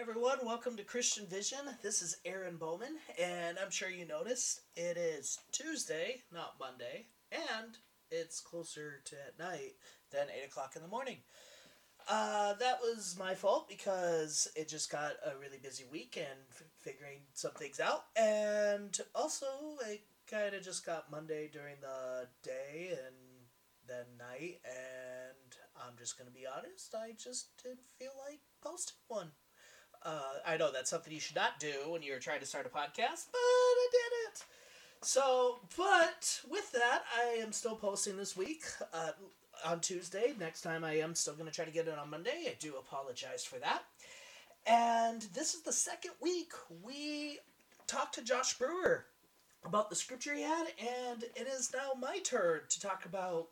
everyone, welcome to Christian Vision. This is Aaron Bowman, and I'm sure you noticed it is Tuesday, not Monday, and it's closer to at night than 8 o'clock in the morning. Uh, that was my fault because it just got a really busy week and f- figuring some things out, and also it kind of just got Monday during the day and then night, and I'm just gonna be honest, I just didn't feel like posting one. Uh, I know that's something you should not do when you're trying to start a podcast, but I did it. So, but with that, I am still posting this week uh, on Tuesday. Next time, I am still going to try to get it on Monday. I do apologize for that. And this is the second week we talked to Josh Brewer about the scripture he had, and it is now my turn to talk about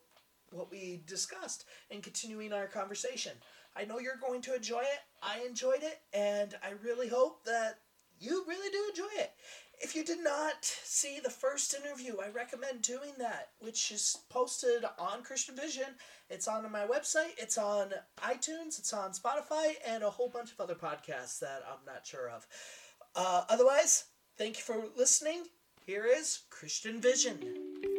what we discussed and continuing our conversation. I know you're going to enjoy it. I enjoyed it, and I really hope that you really do enjoy it. If you did not see the first interview, I recommend doing that, which is posted on Christian Vision. It's on my website, it's on iTunes, it's on Spotify, and a whole bunch of other podcasts that I'm not sure of. Uh, otherwise, thank you for listening. Here is Christian Vision.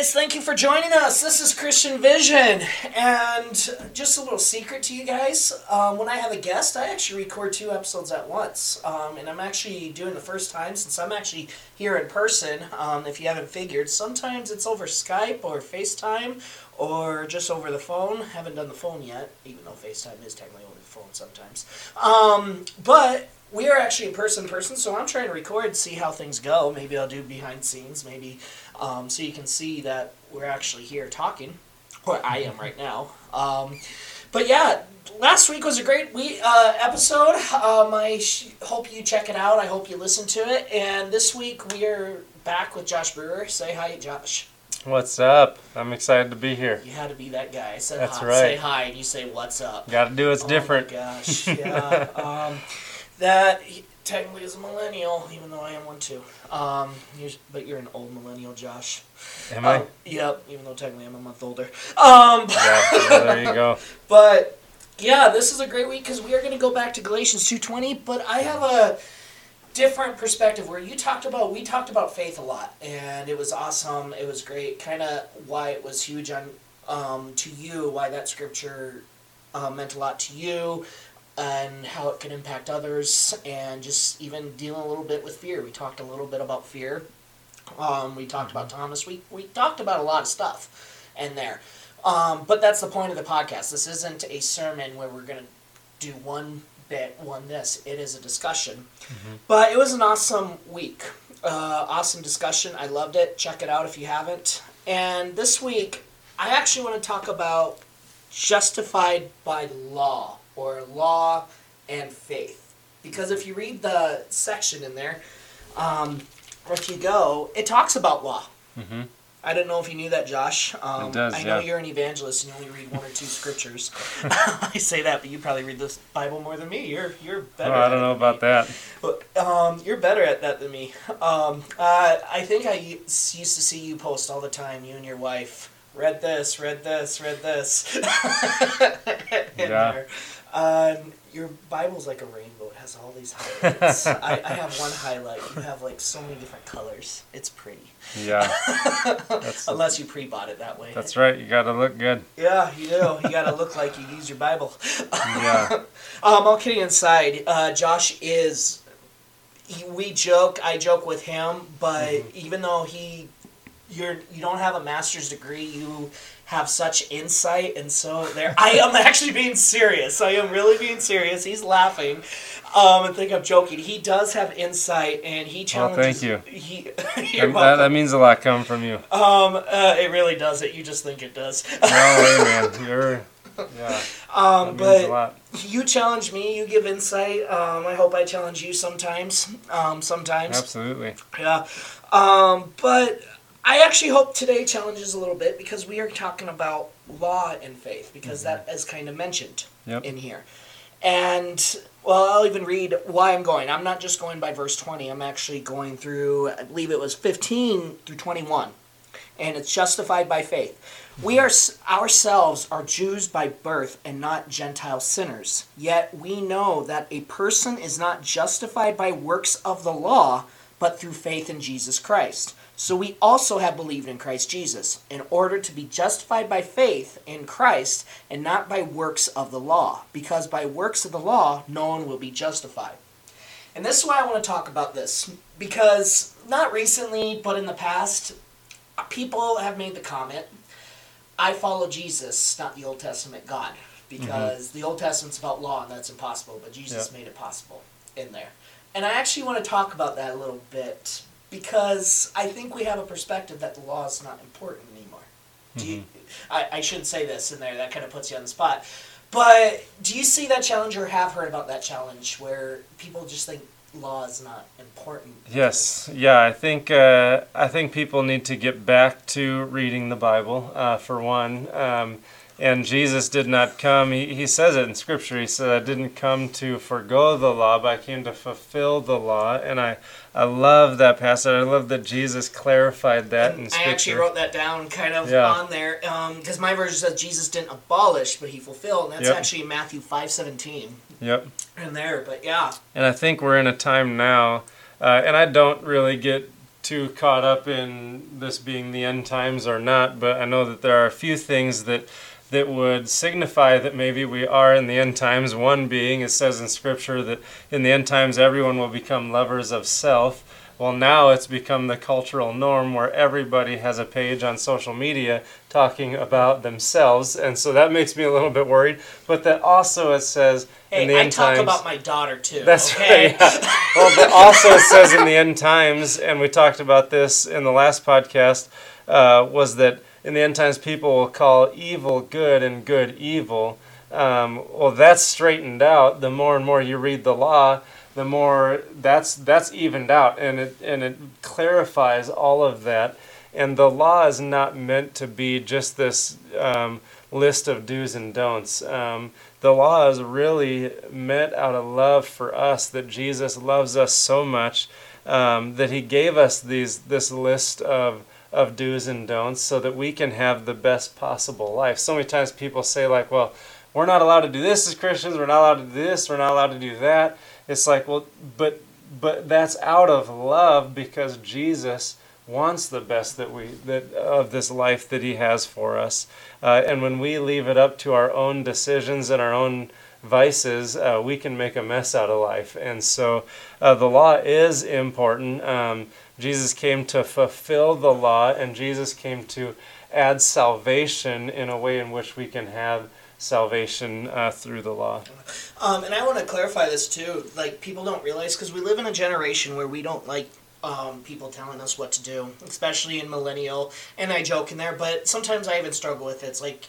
Guys, thank you for joining us. This is Christian Vision. And just a little secret to you guys um, when I have a guest, I actually record two episodes at once. Um, and I'm actually doing the first time since I'm actually here in person. Um, if you haven't figured, sometimes it's over Skype or FaceTime or just over the phone. Haven't done the phone yet, even though FaceTime is technically over the phone sometimes. Um, but we are actually in person person, so I'm trying to record see how things go. Maybe I'll do behind scenes, maybe um, so you can see that we're actually here talking, or I am right now. Um, but yeah, last week was a great week, uh, episode. Um, I sh- hope you check it out. I hope you listen to it. And this week we are back with Josh Brewer. Say hi, Josh. What's up? I'm excited to be here. You had to be that guy. I said That's hi, right. say hi, and you say what's up. Got to do what's Oh different. gosh, yeah. That he technically is a millennial, even though I am one too. Um, you're, but you're an old millennial, Josh. Am I? Um, yep. Even though technically I'm a month older. Um, Yeah, yeah, there you go. but yeah, this is a great week because we are going to go back to Galatians two twenty. But I have a different perspective where you talked about we talked about faith a lot, and it was awesome. It was great. Kind of why it was huge on um, to you, why that scripture uh, meant a lot to you. And how it can impact others, and just even dealing a little bit with fear. We talked a little bit about fear. Um, we talked about Thomas. We we talked about a lot of stuff in there. Um, but that's the point of the podcast. This isn't a sermon where we're going to do one bit, one this. It is a discussion. But it was an awesome week. Uh, awesome discussion. I loved it. Check it out if you haven't. And this week, I actually want to talk about justified by law or law and faith. Because if you read the section in there, um, if you go, it talks about law. hmm I don't know if you knew that, Josh. Um, It does, I know yeah. you're an evangelist and you only read one or two scriptures. I say that, but you probably read the Bible more than me. You're you're better. Well, I don't know about me. that. But um, you're better at that than me. Um, uh, I think I used to see you post all the time. You and your wife read this, read this, read this. Yeah. there. Um, your Bible's like a rainbow. It has all these highlights. I, I have one highlight. You have like so many different colors. It's pretty. Yeah, Unless you pre-bought it that way. that's right. You got to look good. Yeah, you do. You gotta look like you use your Bible. Yeah, Um, all kidding aside, uh, Josh is. He, we joke. I joke with him, but Mm-hmm. even though he, you're you don't have a master's degree, you have such insight, and so there. I am actually being serious. I am really being serious. He's laughing. Um, I think I'm joking. He does have insight, and he challenges Oh, thank you. He. that, that, that means a lot coming from you. um, uh, it really does. It. You just think it does. No way, man. You're yeah. Um, That means a but lot. you challenge me. You give insight. Um, I hope I challenge you sometimes. Um, sometimes. Absolutely. Yeah. Um, but I actually hope today challenges a little bit because we are talking about law and faith because that mm-hmm. is kind of mentioned Yep. in here. And well, I'll even read why I'm going. I'm not just going by verse 20. I'm actually going through, I believe it was 15 through 21. And it's justified by faith. We are ourselves are Jews by birth and not Gentile sinners. Yet we know that a person is not justified by works of the law, but through faith in Jesus Christ. So we also have believed in Christ Jesus, in order to be justified by faith in Christ and not by works of the law, because by works of the law no one will be justified. And this is why I want to talk about this, because not recently, but in the past, people have made the comment I follow Jesus, not the Old Testament God, because mm-hmm. the Old Testament's about law and that's impossible, but Jesus yep. made it possible in there. And I actually want to talk about that a little bit because I think we have a perspective that the law is not important anymore. Mm-hmm. You, I, I shouldn't say this in there, that kind of puts you on the spot. But do you see that challenge or have heard about that challenge where people just think law is not important? Yes, yeah, I think uh, I think people need to get back to reading the Bible uh, for one. Um, and Jesus did not come, he, he says it in Scripture, he said, I didn't come to forego the law, but I came to fulfill the law. And I, I love that passage. I love that Jesus clarified that and in Scripture. I actually wrote that down kind of yeah. on there, because um, my version says Jesus didn't abolish, but he fulfilled. And that's yep. actually Matthew 5.17. Yep. In there, but yeah. And I think we're in a time now, uh, and I don't really get too caught up in this being the end times or not, but I know that there are a few things that that would signify that maybe we are in the end times. One being, it says in Scripture that in the end times everyone will become lovers of self. Well, now it's become the cultural norm where everybody has a page on social media talking about themselves, and so that makes me a little bit worried. But that also it says hey, in the I end times. I talk about my daughter too. That's okay? right. Yeah. well, but also it says in the end times, and we talked about this in the last podcast, uh, was that in the end times people will call evil good and good evil. Um, well, that's straightened out. The more and more you read the law, the more that's that's evened out, and it and it clarifies all of that. And the law is not meant to be just this um, list of do's and don'ts. Um, the law is really meant out of love for us. That Jesus loves us so much um, that He gave us these this list of of do's and don'ts so that we can have the best possible life. So many times people say, like, well, we're not allowed to do this as Christians, we're not allowed to do this, we're not allowed to do that. It's like, well, but but that's out of love because Jesus wants the best that we that of this life that he has for us. Uh, and when we leave it up to our own decisions and our own vices, uh, we can make a mess out of life. And so uh, the law is important. Um, Jesus came to fulfill the law, and Jesus came to add salvation in a way in which we can have salvation uh, through the law. Um, and I want to clarify this too. Like people don't realize because we live in a generation where we don't like um, people telling us what to do, especially in millennial. And I joke in there, but sometimes I even struggle with it. It's like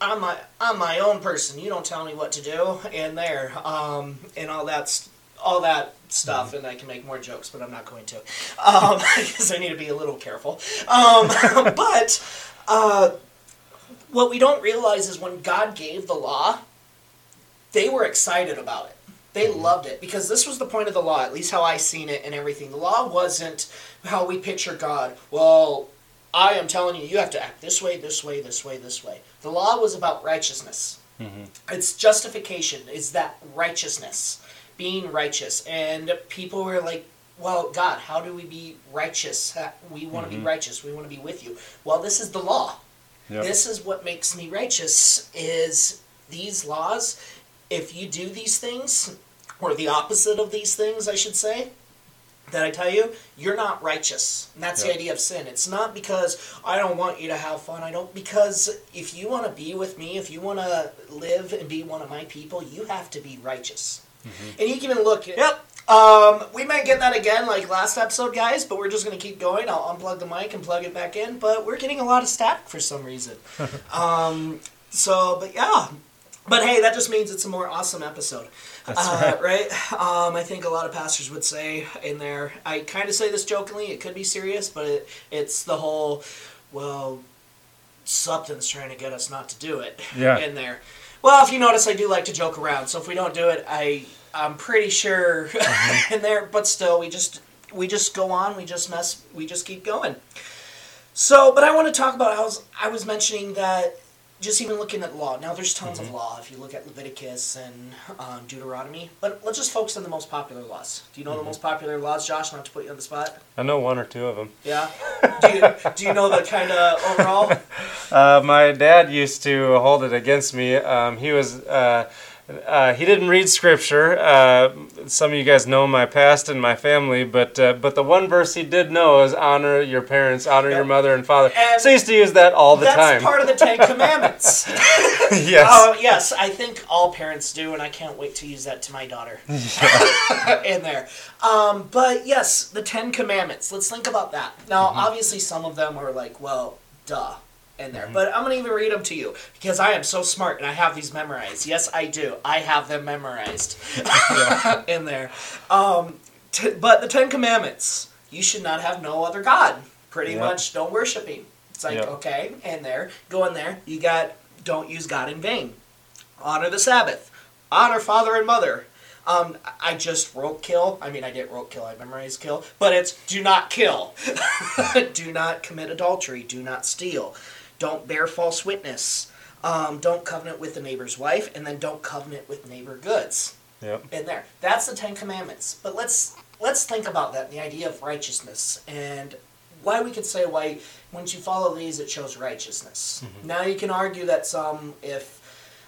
I'm my I'm my own person. You don't tell me what to do, and there, um, and all that's all that stuff, mm-hmm. and I can make more jokes, but I'm not going to, because um, I need to be a little careful. Um, but uh, what we don't realize is when God gave the law, they were excited about it. They mm-hmm. loved it because this was the point of the law, at least how I seen it and everything. The law wasn't how we picture God. Well, I am telling you, you have to act this way, this way, this way, this way. The law was about righteousness. Mm-hmm. It's justification. It's that righteousness being righteous. And people were like, well, God, how do we be righteous? We want to mm-hmm. be righteous. We want to be with you. Well, this is the law. Yep. This is what makes me righteous is these laws. If you do these things, or the opposite of these things, I should say, that I tell you, you're not righteous. And that's yep. the idea of sin. It's not because I don't want you to have fun. I don't because if you want to be with me, if you want to live and be one of my people, you have to be righteous. Mm-hmm. And you can even look. Yep. Um, we might get that again like last episode, guys, but we're just going to keep going. I'll unplug the mic and plug it back in, but we're getting a lot of static for some reason. um, so, but yeah. But hey, that just means it's a more awesome episode. That's uh, right. right? Um, I think a lot of pastors would say in there, I kind of say this jokingly, it could be serious, but it, it's the whole, well, something's trying to get us not to do it yeah. in there. Well, if you notice, I do like to joke around. So if we don't do it, I I'm pretty sure mm-hmm. in there. But still, we just we just go on. We just mess. We just keep going. So, but I want to talk about. I was I was mentioning that just even looking at law. Now, there's tons of law if you look at Leviticus and um, Deuteronomy. But let's just focus on the most popular laws. Do you know the most popular laws, Josh? Not to put you on the spot. I know one or two of them. Yeah. do you do you know the kind of overall? Uh, my dad used to hold it against me. Um, he was. Uh, uh, he didn't read scripture. Uh, some of you guys know my past and my family, but uh, but the one verse he did know is honor your parents, honor your mother and father. And so he used to use that all the That's time. That's part of the Ten Commandments. yes. Oh yes, I think all parents do, and I can't wait to use that to my daughter. in there, um, but yes, the Ten Commandments. Let's think about that. Now, Mm-hmm. obviously, some of them are like, well, duh, in there. Mm-hmm. But I'm gonna even read them to you because I am so smart and I have these memorized. Yes, I do. I have them memorized in there. Um, t- but the Ten Commandments. You should not have no other god. Pretty Yep. much, don't worship him. It's like Yep. okay, in there, go in there. You got don't use God in vain. Honor the Sabbath. Honor father and mother. Um, I just wrote kill. I mean, I didn't wrote kill. I memorized kill, but it's do not kill. do not commit adultery. Do not steal. Don't bear false witness. Um, don't covenant with the neighbor's wife, and then don't covenant with neighbor goods Yep. in there. That's the Ten Commandments. But let's let's think about that, the idea of righteousness, and why we could say why once you follow these, it shows righteousness. Now you can argue that some, if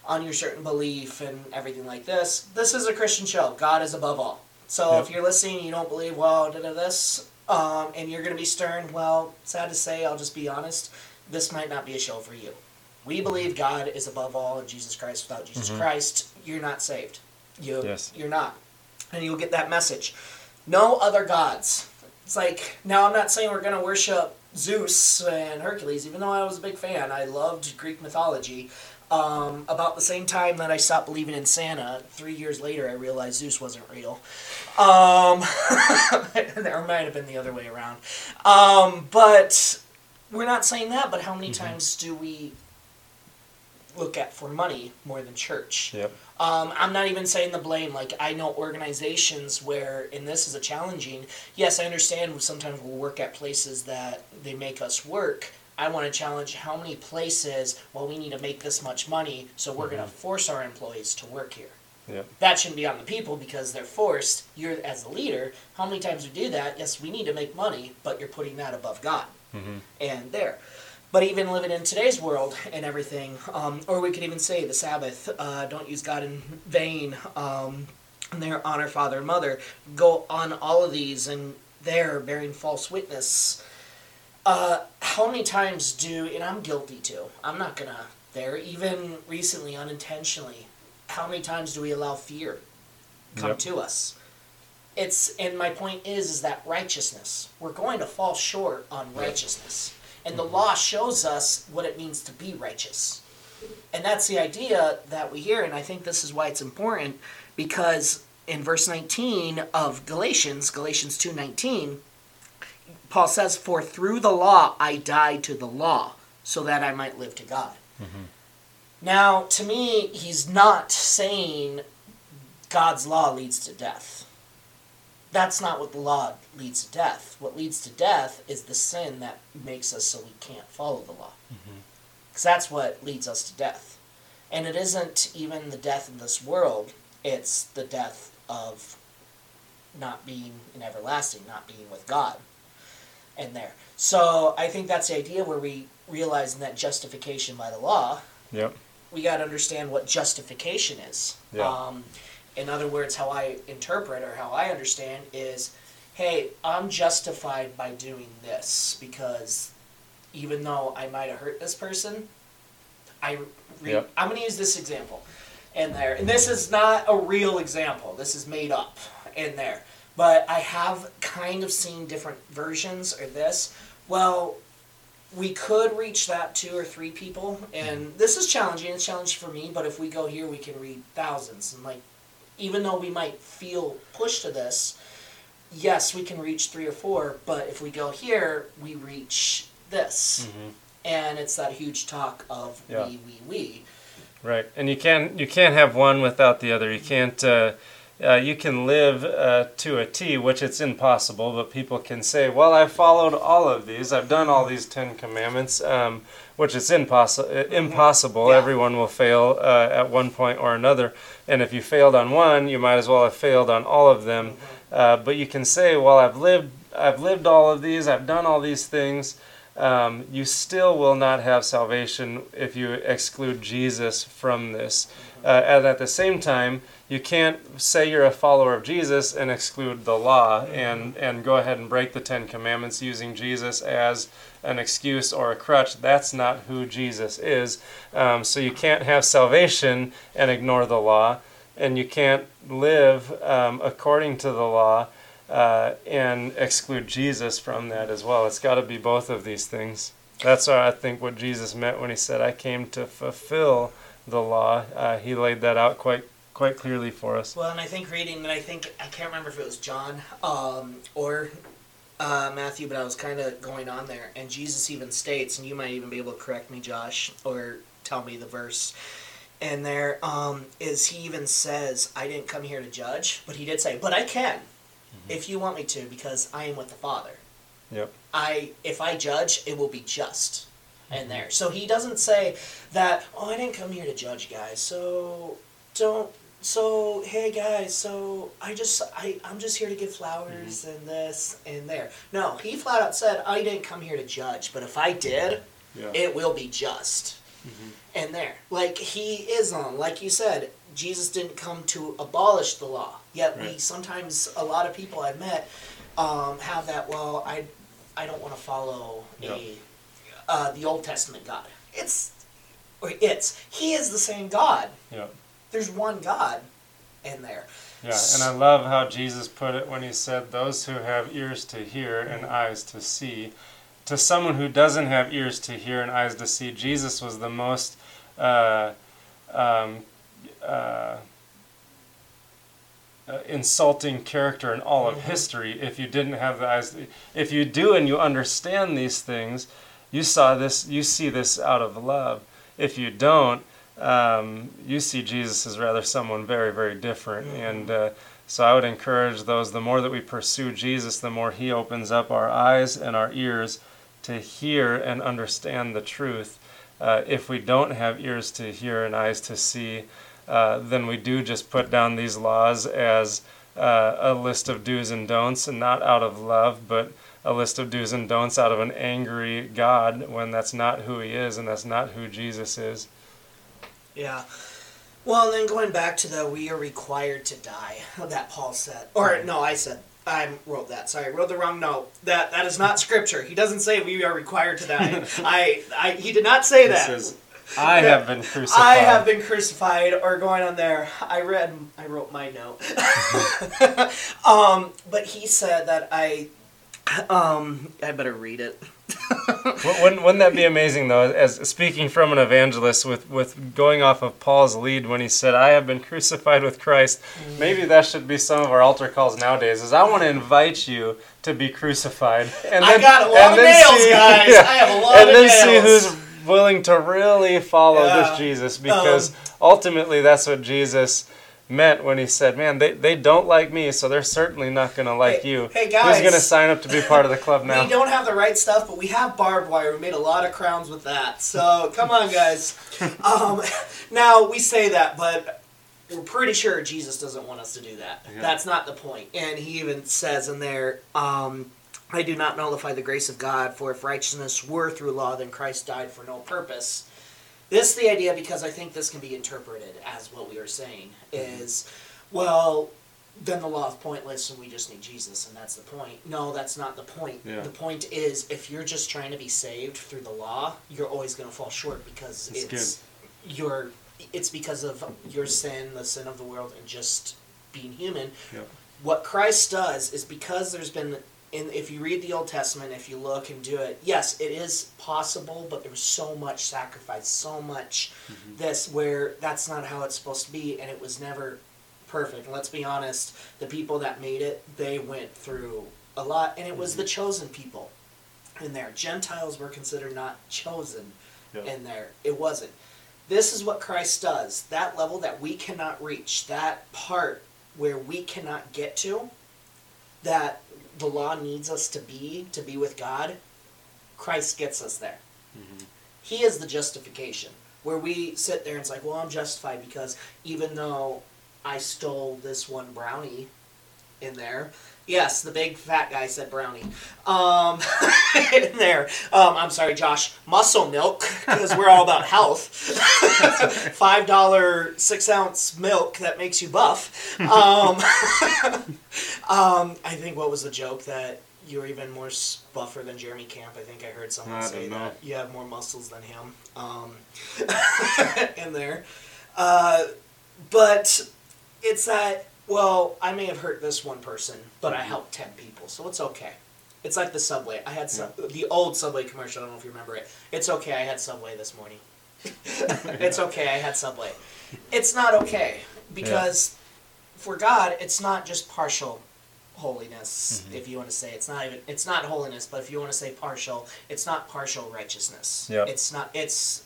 on your certain belief and everything like this, this is a Christian show. God is above all. So Yep. if you're listening, and you don't believe, well, da this, um, and you're going to be stern. Well, sad to say, I'll just be honest. This might not be a show for you. We believe God is above all, and Jesus Christ. Without Jesus Christ, you're not saved. You, Yes. you're not, and you'll get that message. No other gods. It's like now I'm not saying we're gonna worship Zeus and Hercules, even though I was a big fan. I loved Greek mythology. Um, about the same time that I stopped believing in Santa, three years later, I realized Zeus wasn't real. Um, might have been the other way around. Um, but we're not saying that. But how many times do we look at for money more than church? Yep. Um, I'm not even saying the blame. Like I know organizations where, and this is a challenging. Yes, I understand. Sometimes we'll work at places that they make us work. I want to challenge how many places. Well, we need to make this much money, so we're going to force our employees to work here. Yep. That shouldn't be on the people because they're forced. You're as the leader. How many times we do that? Yes, we need to make money, but you're putting that above God Mhm. and there. But even living in today's world and everything, um, or we could even say the Sabbath, uh, don't use God in vain, um, and there honor father and mother, go on all of these, and there bearing false witness. Uh, how many times do, and I'm guilty too, I'm not gonna, there, even recently, unintentionally, how many times do we allow fear come Yep. to us? It's, and my point is, is that righteousness, we're going to fall short on righteousness. And the mm-hmm. law shows us what it means to be righteous. And that's the idea that we hear, and I think this is why it's important because in verse 19 of Galatians, Galatians 2:19, Paul says, "For through the law I died to the law, so that I might live to God." Mm-hmm. Now, to me, he's not saying God's law leads to death. That's not what the law leads to death. What leads to death is the sin that makes us so we can't follow the law. Because that's what leads us to death. And it isn't even the death in this world, it's the death of not being in everlasting, not being with God. And there. So I think that's the idea where we realize in that justification by the law, Yep. we got to understand what justification is. Yeah. Um, in other words, how I interpret or how I understand is, hey, I'm justified by doing this because even though I might have hurt this person, I re- Yep. I'm going to use this example in there, and this is not a real example. This is made up in there, but I have kind of seen different versions or this. Well, we could reach that two or three people and mm-hmm. this is challenging it's challenging for me but if we go here we can read thousands and like even though we might feel pushed to this yes we can reach three or four but if we go here we reach this Mhm. and it's that huge talk of Yeah. we we we Right, and you can't you can't have one without the other. You can't. Uh, uh, you can live uh, to a T, which it's impossible, but people can say, "Well, I followed all of these. I've done all these Ten Commandments," um, which is impossible. Impossible. Yeah. Everyone will fail uh, at one point or another, and if you failed on one, you might as well have failed on all of them. Uh, but you can say, "Well, I've lived. I've lived all of these. I've done all these things." Um, you still will not have salvation if you exclude Jesus from this. Uh, and at the same time, you can't say you're a follower of Jesus and exclude the law and, and go ahead and break the Ten Commandments using Jesus as an excuse or a crutch. That's not who Jesus is. Um, so you can't have salvation and ignore the law, and you can't live um, according to the law uh, and exclude Jesus from that as well. It's got to be both of these things. That's what I think what Jesus meant when he said, "I came to fulfill the law." Uh, he laid that out quite quite clearly for us. Well, and I think reading, and I think I can't remember if it was John um, or uh, Matthew, but I was kind of going on there, and Jesus even states, and you might even be able to correct me, Josh, or tell me the verse. And there um, is he even says, "I didn't come here to judge," but he did say, "But I can, if you want me to, because I am with the Father." Yep. I if I judge, it will be just. In there, so he doesn't say that. Oh, I didn't come here to judge, guys. So don't. So hey, guys. So I just I I'm just here to give flowers and this and there. No, he flat out said I didn't come here to judge, but if I did, Yeah. it will be just. And there, like he is on, like you said, Jesus didn't come to abolish the law. Yet we sometimes a lot of people I've met um, have that. Well, I I don't want to follow Yeah. a uh, the Old Testament God. It's or it's he is the same God. Yeah. There's one God in there. Yeah, and I love how Jesus put it when he said, Those who have ears to hear and eyes to see. To someone who doesn't have ears to hear and eyes to see, Jesus was the most uh, um, uh, uh, insulting character in all of Mhm. history if you didn't have the eyes. If you do and you understand these things, you saw this, you see this out of love. If you don't, um, you see Jesus as rather someone very, very different. Mhm. And uh, so I would encourage those the more that we pursue Jesus, the more He opens up our eyes and our ears to hear and understand the truth. Uh, if we don't have ears to hear and eyes to see, uh, then we do just put down these laws as uh, a list of do's and don'ts, and not out of love, but a list of do's and don'ts out of an angry God when that's not who He is and that's not who Jesus is. Yeah. Well, and then going back to the we are required to die that Paul said, or no, I said I wrote that. Sorry, I wrote the wrong note. That that is not scripture. He doesn't say we are required to die. I, I he did not say He that. says, I have been crucified. I have been crucified, or going on there. I read, I wrote my note. um, but he said that I, um, I better read it. Wou- Wouldn't, wouldn't that be amazing though? As speaking from an evangelist, with with going off of Paul's lead when he said, "I have been crucified with Christ." Maybe that should be some of our altar calls nowadays. Is I want to invite you to be crucified, and I got a lot and of then nails, guys. I have a lot and of then see who's willing to really follow Yeah. this Jesus, because Um, ultimately that's what Jesus meant when he said, "Man, they, they don't like me, so they're certainly not going to like Hey- you." hey, Who's guys. going to sign up to be part of the club now? We don't have the right stuff, but we have barbed wire. We made a lot of crowns with that. So come on, guys. um, now we say that, but we're pretty sure Jesus doesn't want us to do that. Yeah. That's not the point. And he even says in there, um, "I do not nullify the grace of God, for if righteousness were through law, then Christ died for no purpose." This is the idea because I think this can be interpreted as what we are saying mm-hmm. is, well, then the law is pointless and we just need Jesus and that's the point. No, that's not the point. Yeah. The point is if you're just trying to be saved through the law, you're always going to fall short because That's it's your it's because of your sin, the sin of the world and just being human. What Christ does is because there's been in if you read the Old Testament, if you look and do it, yes, it is possible, but there was so much sacrifice, so much mm-hmm. this where that's not how it's supposed to be and it was never perfect. And let's be honest, the people that made it, they went through a lot, and it was mm-hmm. the chosen people in there. Gentiles were considered not chosen Yep. in there. It wasn't. this is what Christ does. That level that we cannot reach, that part where we cannot get to, that the law needs us to be, to be with God, Christ gets us there. Mhm. He is the justification. Where we sit there and it's like, well, I'm justified because even though I stole this one brownie in there, yes, the big fat guy said brownie. Um, in there, um, I'm sorry, Josh, muscle milk because we're all about health. Five dollar six ounce milk that makes you buff. Um, um, I think what was the joke that you're even more buffer than Jeremy Camp. I think I heard someone I say that you have more muscles than him. Um, in there, uh, but it's that. Well, I may have hurt this one person, but I helped ten people, so it's okay. It's like the subway. I had some, the old subway commercial. I don't know if you remember it. It's okay. I had subway this morning. it's okay. I had subway. It's not okay because for God, it's not just partial holiness. Mhm. If you want to say it's not even it's not holiness, but if you want to say partial, it's not partial righteousness. Yep. It's not. It's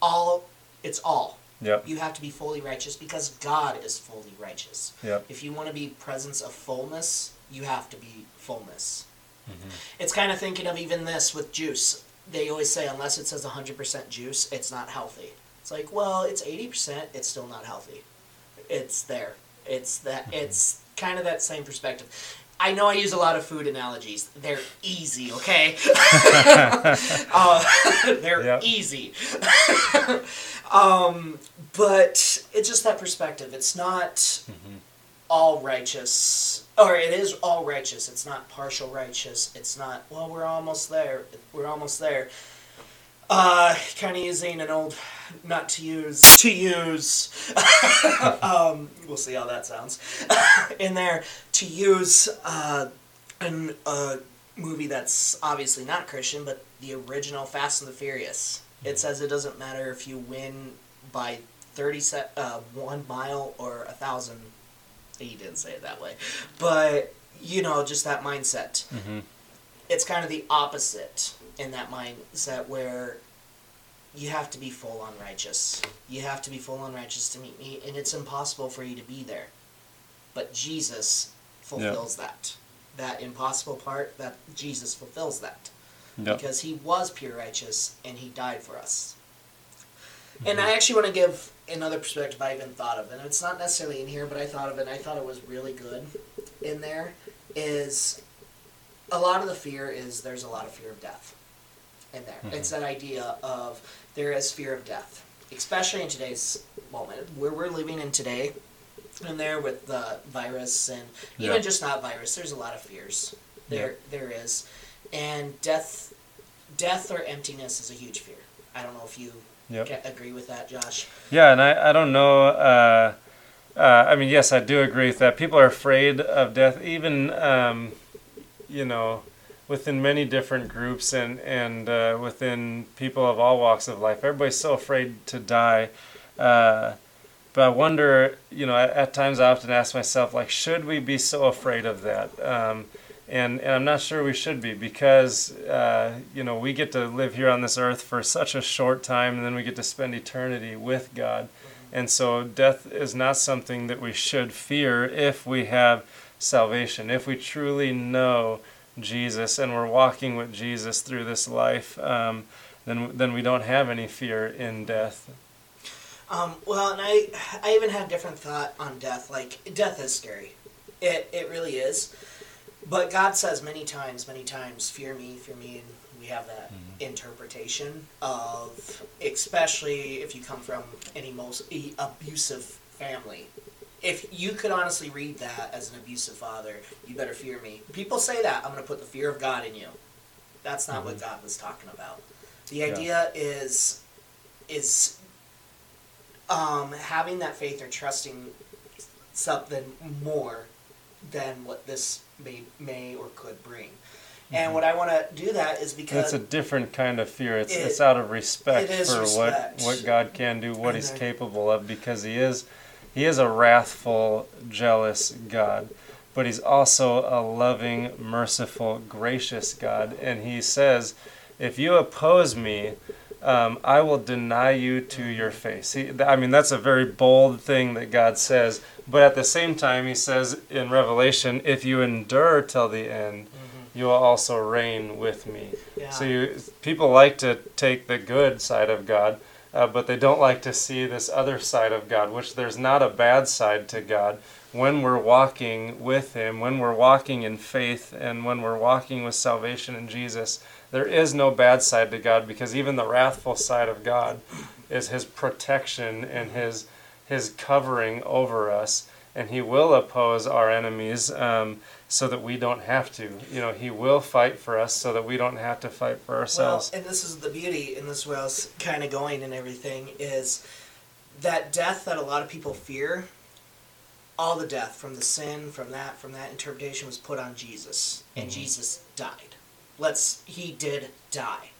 all. It's all. Yep. You have to be fully righteous because God is fully righteous. Yep. If you want to be presence of fullness, you have to be fullness. Mhm. It's kind of thinking of even this with juice. They always say unless it says 100% juice, it's not healthy. It's like, well, it's 80%, it's still not healthy. It's there. It's that it's kind of that same perspective. I know I use a lot of food analogies. They're easy, okay? uh, they're Yep. easy. um, but it's just that perspective. It's not Mhm. all righteous or it is all righteous. It's not partial righteous. It's not well we're almost there. We're almost there. Uh kind of using an old not to use to use um we'll see how that sounds in there to use uh an a movie that's obviously not christian but the original fast and the furious it says it doesn't matter if you win by 30 se- uh, one mile or a thousand. He didn't say it that way. But you know just that mindset. Mhm. it's kind of the opposite in that mindset where you have to be full on righteous. You have to be full on righteous to meet me and it's impossible for you to be there. But jesus fulfills that. That impossible part that jesus fulfills that Yep. because he was pure righteous and he died for us. And I actually want to give another perspective I even thought of, and it's not necessarily in here, but I thought of it, and I thought it was really good in there. Is a lot of the fear is there's a lot of fear of death in there. Mhm. It's that idea of there is fear of death, especially in today's moment where we're living in today, and there with the virus and even Yeah. just not virus. There's a lot of fears. There, there is, and death, death or emptiness is a huge fear. I don't know if you Yep. agree with that, Josh. Yeah, and I, I don't know. Uh, uh, I mean, yes, I do agree with that. People are afraid of death, even, um, you know, within many different groups and, and uh, within people of all walks of life. Everybody's so afraid to die. Uh, but I wonder, you know, at, at times I often ask myself, like, should we be so afraid of that? Um, and, and I'm not sure we should be because, uh, you know, we get to live here on this earth for such a short time and then we get to spend eternity with God. And so death is not something that we should fear if we have salvation, if we truly know Jesus and we're walking with Jesus through this life, um, then, then we don't have any fear in death. Um, well, and I, I even had different thought on death. Like death is scary, it it really is. But God says many times, many times, fear me, fear me, and we have that interpretation of, especially if you come from any most abusive family. If you could honestly read that as an abusive father, you better fear me. People say that I'm going to put the fear of God in you. That's not what God was talking about. The Yeah. idea is is um, having that faith or trusting something more than what this may may or could bring. And mm-hmm. what I want to do that is because It's a different kind of fear. It's, It- it's out of respect for respect. what what God can do, what And He's capable of, because He is He is a wrathful, jealous God, but He's also a loving, merciful, gracious God. And He says, if you oppose me, um, I will deny you to your face. He, I mean, that's a very bold thing that God says. But at the same time, He says in Revelation, if you endure till the end, mm-hmm. you will also reign with me. Yeah. So you, people like to take the good side of God, uh, but they don't like to see this other side of God, which there's not a bad side to God. When we're walking with Him, when we're walking in faith, and when we're walking with salvation in Jesus, there is no bad side to God because even the wrathful side of God is His protection and His His covering over us, and He will oppose our enemies um, so that we don't have to. You know, He will fight for us so that we don't have to fight for ourselves. Well, and this is the beauty, and this is where I was kind of going and everything is that death that a lot of people fear. All the death from the sin, from that, from that interpretation was put on Jesus, and mm-hmm. Jesus died let's he did die.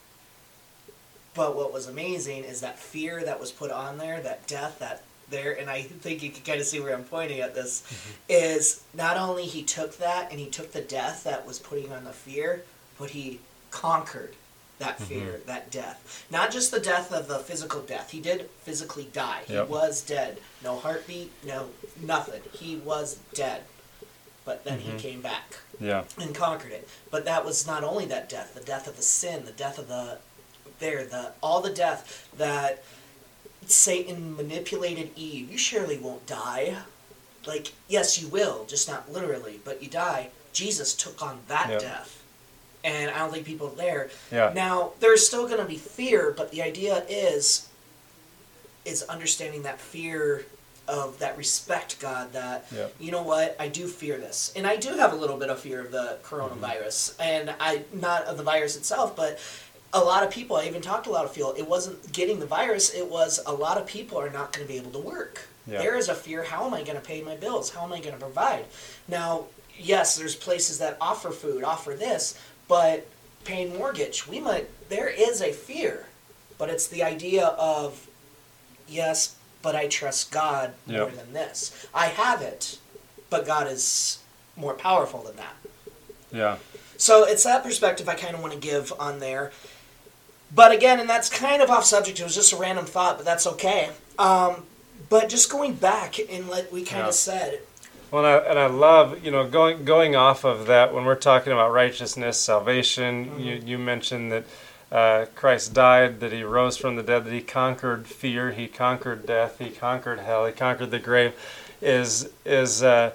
But what was amazing is that fear that was put on there, that death, that there, and I think you can kind of see where I'm pointing at this, mm-hmm. is not only he took that and he took the death that was putting on the fear, but he conquered that mm-hmm. fear, mm-hmm. that death. Not just the death of the physical death. He did physically die. Yep. He was dead. No heartbeat, no nothing. He was dead. But then mm-hmm. he came back yeah. and conquered it. But that was not only that death, the death of the sin, the death of the there, the all the death that Satan manipulated Eve. You surely won't die. Like, yes, you will, just not literally, but you die. Jesus took on that death. And I don't think people are there. Yeah. Now, there's still going to be fear, but the idea is is understanding that fear of that respect God that yep. you know what I do fear this and I do have a little bit of fear of the coronavirus mm-hmm. and I not of the virus itself but a lot of people I even talked to a lot of people it wasn't getting the virus it was a lot of people are not going to be able to work yep. there is a fear how am I going to pay my bills how am I going to provide now yes there's places that offer food offer this but paying mortgage we might there is a fear but it's the idea of yes but I trust God yep. more than this. I have it, but God is more powerful than that. Yeah. So it's that perspective I kind of want to give on there. But again, and that's kind of off subject. It was just a random thought, but that's okay. Um, but just going back and like we kind yeah. of said. Well, and I, and I love you know going going off of that when we're talking about righteousness, salvation. Mm-hmm. You you mentioned that uh, Christ died, that he rose from the dead, that he conquered fear, he conquered death, he conquered hell, he conquered the grave, is is uh,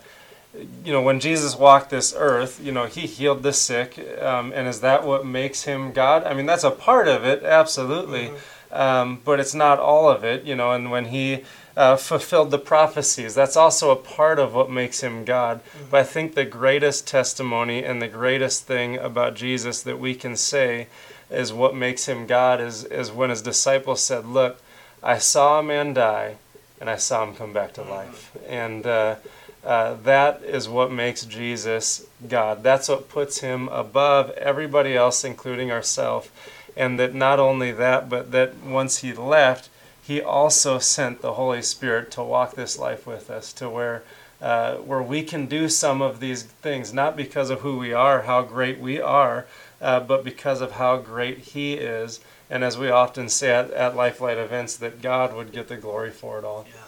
you know when Jesus walked this earth, you know he healed the sick, um, and is that what makes him God? I mean that's a part of it, absolutely, mm-hmm. um, but it's not all of it, you know. And when he uh, fulfilled the prophecies. That's also a part of what makes him God. Mm-hmm. But I think the greatest testimony and the greatest thing about Jesus that we can say is what makes him God is, is when his disciples said, Look, I saw a man die and I saw him come back to life. And uh, uh, that is what makes Jesus God. That's what puts him above everybody else, including ourselves. And that not only that, but that once he left, he also sent the Holy Spirit to walk this life with us to where. Uh, where we can do some of these things, not because of who we are, how great we are, uh, but because of how great He is. And as we often say at, at Lifelight events, that God would get the glory for it all. Yeah.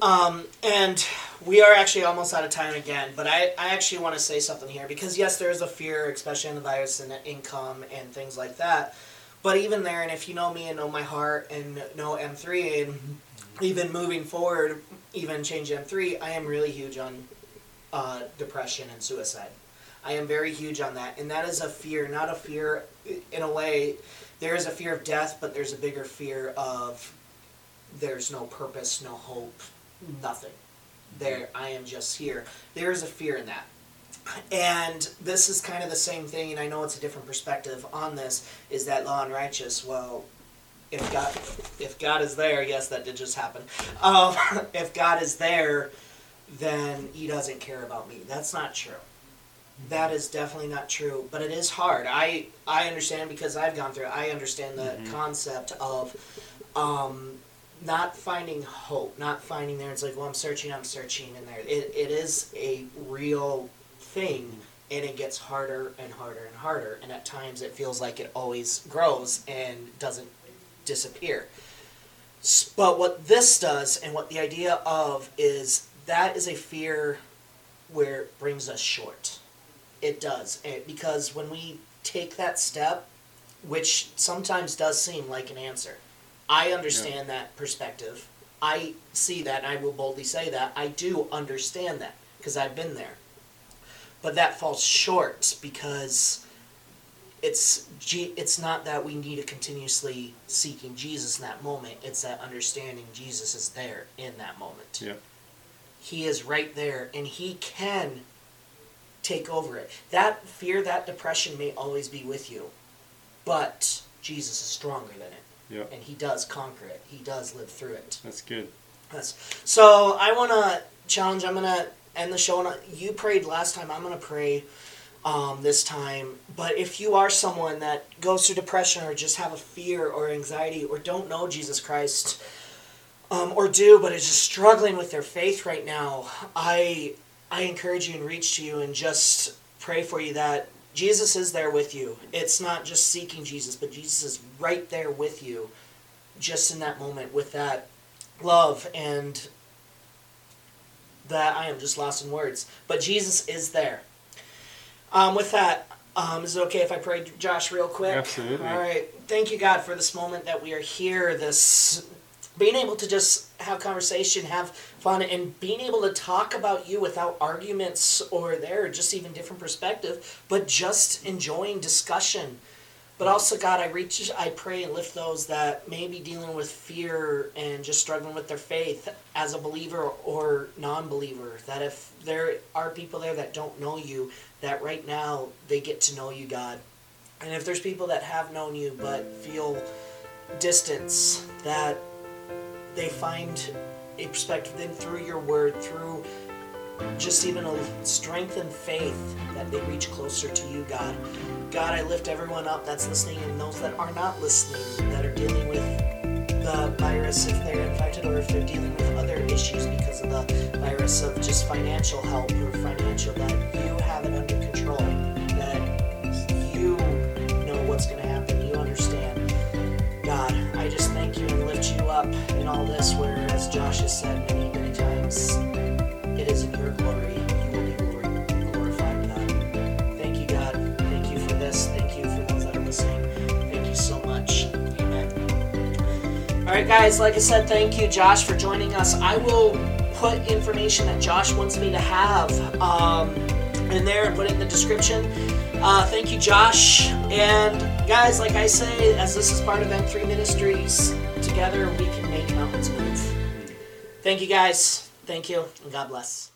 Um, and we are actually almost out of time again, but I, I actually want to say something here because, yes, there is a fear, especially in the virus and income and things like that. But even there, and if you know me and know my heart and know M3, and even moving forward, even change M3, I am really huge on uh, depression and suicide. I am very huge on that. And that is a fear, not a fear in a way. There is a fear of death, but there's a bigger fear of there's no purpose, no hope, nothing. There, I am just here. There is a fear in that. And this is kind of the same thing, and I know it's a different perspective on this, is that law and righteous, well, if God if God is there, yes, that did just happen. Um, if God is there, then he doesn't care about me. That's not true that is definitely not true but it is hard i i understand because i've gone through it i understand the mm-hmm. concept of um not finding hope not finding there it's like well i'm searching i'm searching in there it, it is a real thing and it gets harder and harder and harder and at times it feels like it always grows and doesn't disappear. But what this does, and what the idea of is that is a fear where it brings us short. It does. And because when we take that step, which sometimes does seem like an answer, I understand that perspective. I see that, and I will boldly say that. I do understand that because I've been there. But that falls short because it's it's not that we need to continuously seeking Jesus in that moment. It's that understanding Jesus is there in that moment. Yeah. He is right there, and he can take over it. That fear, that depression may always be with you, but Jesus is stronger than it, Yeah. and he does conquer it. He does live through it. That's good. Yes. So I want to challenge. I'm gonna end the show. And you prayed last time. I'm gonna pray um, this time. But if you are someone that goes through depression or just have a fear or anxiety or don't know Jesus Christ, um, or do but is just struggling with their faith right now, I I encourage you and reach to you and just pray for you that Jesus is there with you. It's not just seeking Jesus, but Jesus is right there with you, just in that moment with that love and that I am just lost in words. But Jesus is there. Um, with that, um, is it okay if I pray, Josh, real quick? Absolutely. All right. Thank you, God, for this moment that we are here. This being able to just have conversation, have fun, and being able to talk about you without arguments or there, just even different perspective, but just enjoying discussion. But also, God, I reach, I pray and lift those that may be dealing with fear and just struggling with their faith as a believer or non-believer. That if there are people there that don't know you, that right now they get to know you, God. And if there's people that have known you but feel distance, that they find a perspective then through your word, through just even a strength and faith that they reach closer to you, God. God, I lift everyone up that's listening and those that are not listening, that are dealing with the virus, if they're infected or if they're dealing with other issues because of the virus of just financial help or financial, that you have it under control, that you know what's going to happen, you understand. God, I just thank you and lift you up in all this, where, as Josh has said many, many times, it is in your glory. You will be glorified, God. Thank you, God. Thank you for this. Thank you for those that are listening. Thank you so much. Amen. All right, guys, like I said, thank you, Josh, for joining us. I will put information that Josh wants me to have um, in there and put it in the description. Uh, thank you, Josh. And guys, like I say, as this is part of M3 Ministries, together we Thank you, guys. Thank you, and God bless.